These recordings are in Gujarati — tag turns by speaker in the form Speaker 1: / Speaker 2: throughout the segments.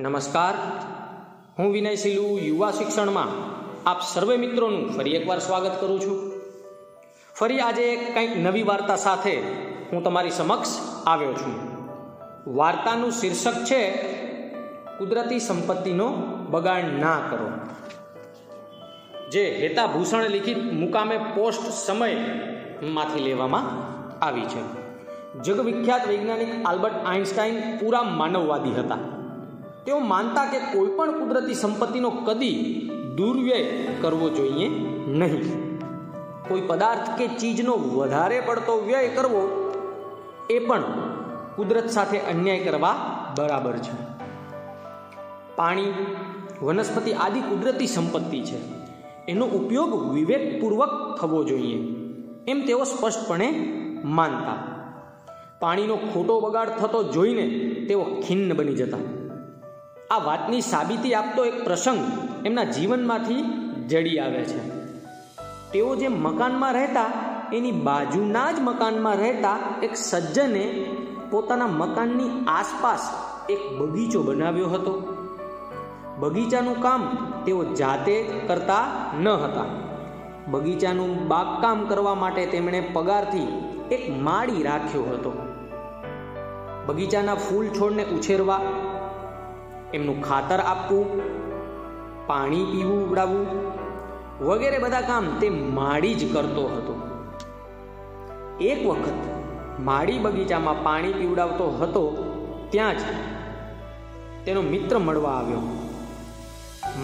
Speaker 1: નમસ્કાર. હું વિનય સિલુ, યુવા શિક્ષણમાં આપ સર્વે મિત્રોનું ફરી એકવાર સ્વાગત કરું છું. ફરી આજે કંઈક નવી વાર્તા સાથે હું તમારી સમક્ષ આવ્યો છું. વાર્તાનું શીર્ષક છે, કુદરતી સંપત્તિનો બગાડ ના કરો. જે હેતા ભૂષણ લિખિત મુકામે પોસ્ટ સમયમાંથી લેવામાં આવી છે. જગવિખ્યાત વૈજ્ઞાનિક આલ્બર્ટ આઇન્સ્ટાઈન પૂરા માનવવાદી હતા. તેઓ માનતા કે કોઈ પણ કુદરતી સંપત્તિનો કદી દુર્વ્યય કરવો જોઈએ નહીં. કોઈ પદાર્થ કે ચીજનો વધારે પડતો વ્યય કરવો એ પણ કુદરત સાથે અન્યાય કરવા બરાબર છે. પાણી, વનસ્પતિ આદિ કુદરતી સંપત્તિ છે. એનો ઉપયોગ વિવેકપૂર્વક થવો જોઈએ એમ તેઓ સ્પષ્ટપણે માનતા. પાણીનો ખોટો બગાડ થતો જોઈને તેઓ ખિન્ન બની જતા. આ વાતની સાબિતી આપતો એક પ્રસંગ એમના જીવનમાંથી જડી આવે છે. તેઓ જે મકાનમાં રહેતા, એની બાજુના જ મકાનમાં રહેતા એક સજ્જને પોતાના મકાનની આસપાસ એક બગીચો બનાવ્યો હતો. બગીચાનું કામ તેઓ જાતે કરતા ન હતા. બગીચાનું બાગકામ કરવા માટે તેમણે પગારથી એક માળી રાખ્યો હતો. બગીચાના ફૂલ છોડને ઉછેરવા એમનું ખાતર આપવું, પાણી પીવું ઉડાવવું વગેરે બધા કામ તે માળી જ કરતો હતો. એક વખત માળી બગીચામાં પાણી પીવડાવતો હતો, ત્યાં જ તેનો મિત્ર મળવા આવ્યો.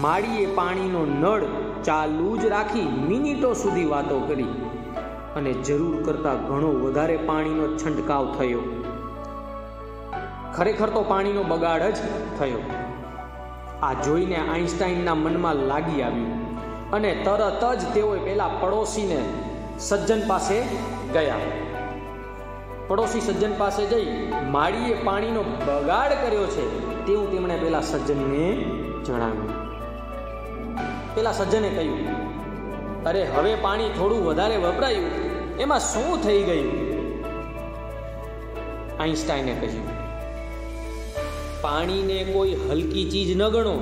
Speaker 1: માળીએ પાણીનો નળ ચાલુ જ રાખી મિનિટો સુધી વાતો કરી અને જરૂર કરતાં ઘણો વધારે પાણીનો છંટકાવ થયો. ખરેખર તો પાણીનો બગાડ જ થયો. આ જોઈને આઈન્સ્ટાઈનના મનમાં લાગી આવ્યું અને તરત જ તેઓએ પેલા પડોશીને સજ્જન પાસે ગયા. પડોશી સજ્જન પાસે જઈ માળીએ પાણીનો બગાડ કર્યો છે તેવું તેમણે પેલા સજ્જનને જણાવ્યું. પેલા સજ્જને કહ્યું, અરે, હવે પાણી થોડું વધારે વપરાયું. એમાં શું થઈ ગયું? આઈન્સ્ટાઈને કહ્યું પાણીને કોઈ હલકી ચીજ ન ગણો.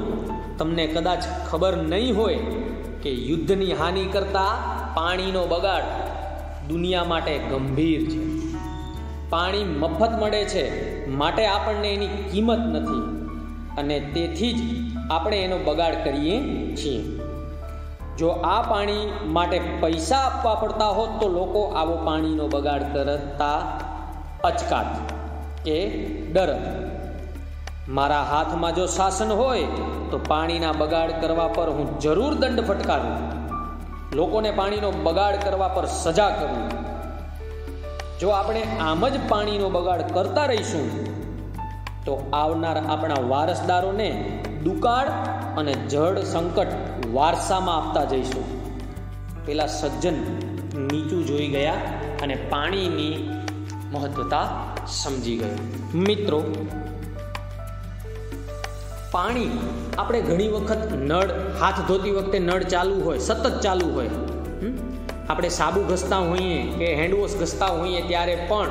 Speaker 1: તમને કદાચ ખબર નહીં હોય કે યુદ્ધની હાનિ કરતા પાણીનો બગાડ દુનિયા માટે ગંભીર છે. પાણી મફત મળે છે માટે આપણને એની કિંમત નથી. અને તેથી જ આપણે એનો બગાડ કરીએ છીએ. જો આ પાણી માટે પૈસા આપવા પડતા હોત તો લોકો આવો પાણીનો બગાડ કરતા અચકાત કે ડરત. મારા હાથમાં જો શાસન હોય, તો પાણીના બગાડ કરવા પર હું જરૂર દંડ ફટકારું. લોકોને પાણીનો બગાડ કરવા પર સજા કરું. જો આપણે આમ જ પાણીનો બગાડ કરતા રહીશું, તો આવનાર આપણા વારસદારોને દુકાળ અને જળ સંકટ વારસામાં આપતા જઈશું. પેલા સજ્જન નીચું જોઈ ગયા અને પાણીની મહત્વતા સમજી ગયા. મિત્રો પાણી. આપણે ઘણી વખત નળ, હાથ ધોતી વખતે નળ ચાલુ હોય, સતત ચાલુ હોય. આપણે સાબુ ઘસતા હોઈએ કે હેન્ડવોશ ઘસતા હોઈએ ત્યારે પણ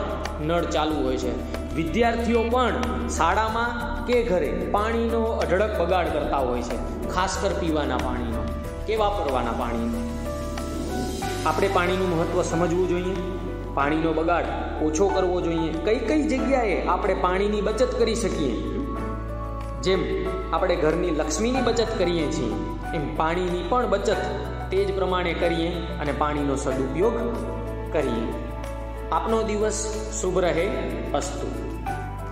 Speaker 1: નળ ચાલુ હોય છે. વિદ્યાર્થીઓ પણ શાળામાં કે ઘરે પાણીનો અઢળક બગાડ કરતા હોય છે, ખાસ કર પીવાના પાણીનો કે વાપરવાના પાણીનો. આપણે પાણીનું મહત્ત્વ સમજવું જોઈએ. પાણીનો બગાડ ઓછો કરવો જોઈએ. કઈ કઈ જગ્યાએ આપણે પાણીની બચત કરી શકીએ? જેમ આપણે ઘરની લક્ષ્મીની બચત કરીએ છીએ, એમ પાણીની પણ બચત તે જ પ્રમાણે કરીએ અને પાણીનો સદુપયોગ કરીએ. આપનો દિવસ શુભ રહે, અસ્તુ.